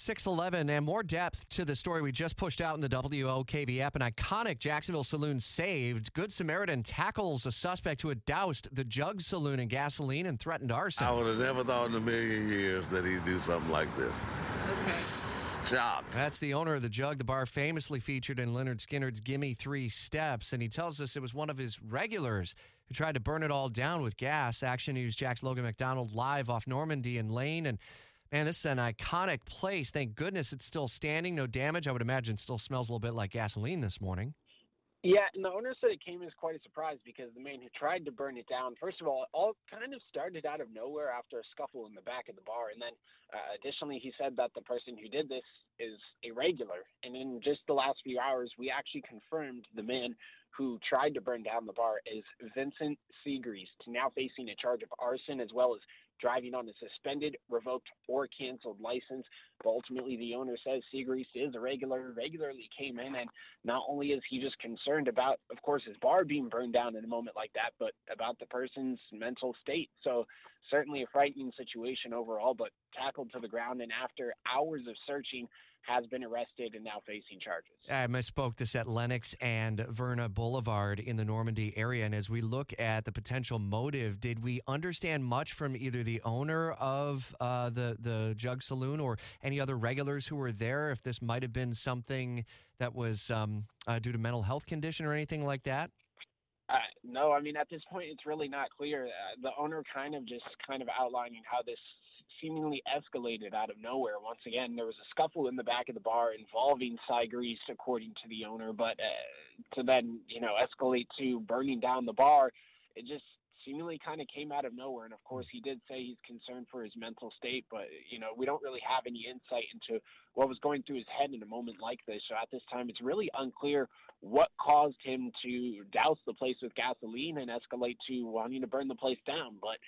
611 and more depth to the story we just pushed out in the WOKV app. An iconic Jacksonville saloon saved. Good Samaritan tackles a suspect who had doused the Jug Saloon in gasoline and threatened arson. I would have never thought in a million years that he'd do something like this. Shocked. That's the owner of the Jug. The bar famously featured in Lynyrd Skynyrd's Gimme Three Steps. And he tells us it was one of his regulars who tried to burn it all down with gas. Action News Jax Logan MacDonald live off Normandy and Lane. And Man, this is an iconic place. Thank goodness it's still standing, no damage. I would imagine still smells a little bit like gasoline this morning. Yeah, and the owner said it came as quite a surprise because the man who tried to burn it down, first of all, it all kind of started out of nowhere after a scuffle in the back of the bar. And then uh, additionally, he said that the person who did this is a regular. And in just the last few hours, we actually confirmed the man who tried to burn down the bar is Vincent Seagreast, now facing a charge of arson as well as driving on a suspended, revoked, or canceled license. But ultimately, the owner says Seagreast is a regular, regularly came in, and not only is he just concerned about, of course, his bar being burned down in a moment like that, but about the person's mental state. So certainly a frightening situation overall, but tackled to the ground, and after hours of searching, has been arrested and now facing charges. I misspoke this at Lenox and Verna Boulevard in the Normandy area. And as we look at the potential motive, did we understand much from either the owner of uh, the, the Jug Saloon or any other regulars who were there if this might have been something that was um, uh, due to mental health condition or anything like that? Uh, no, I mean at this point it's really not clear. Uh, the owner kind of just kind of outlining how this seemingly escalated out of nowhere. Once again, there was a scuffle in the back of the bar involving Seagreast, according to the owner, but uh, to then, you know, escalate to burning down the bar, it just seemingly kind of came out of nowhere. And of course, he did say he's concerned for his mental state, but you know, we don't really have any insight into what was going through his head in a moment like this. So at this time, it's really unclear what caused him to douse the place with gasoline and escalate to wanting to burn the place down. But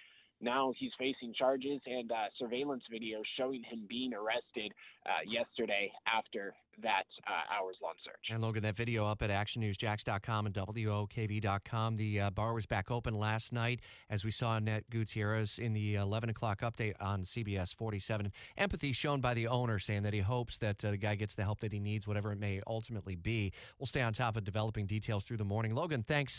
now he's facing charges and uh, surveillance video showing him being arrested uh, yesterday after that uh, hours long search. And Logan, that video up at actionnewsjax.com and WOKV.com. The uh, bar was back open last night, as we saw Annette Gutierrez in the 11 o'clock update on CBS 47. Empathy shown by the owner, saying that he hopes that uh, the guy gets the help that he needs, whatever it may ultimately be. We'll stay on top of developing details through the morning. Logan, thanks.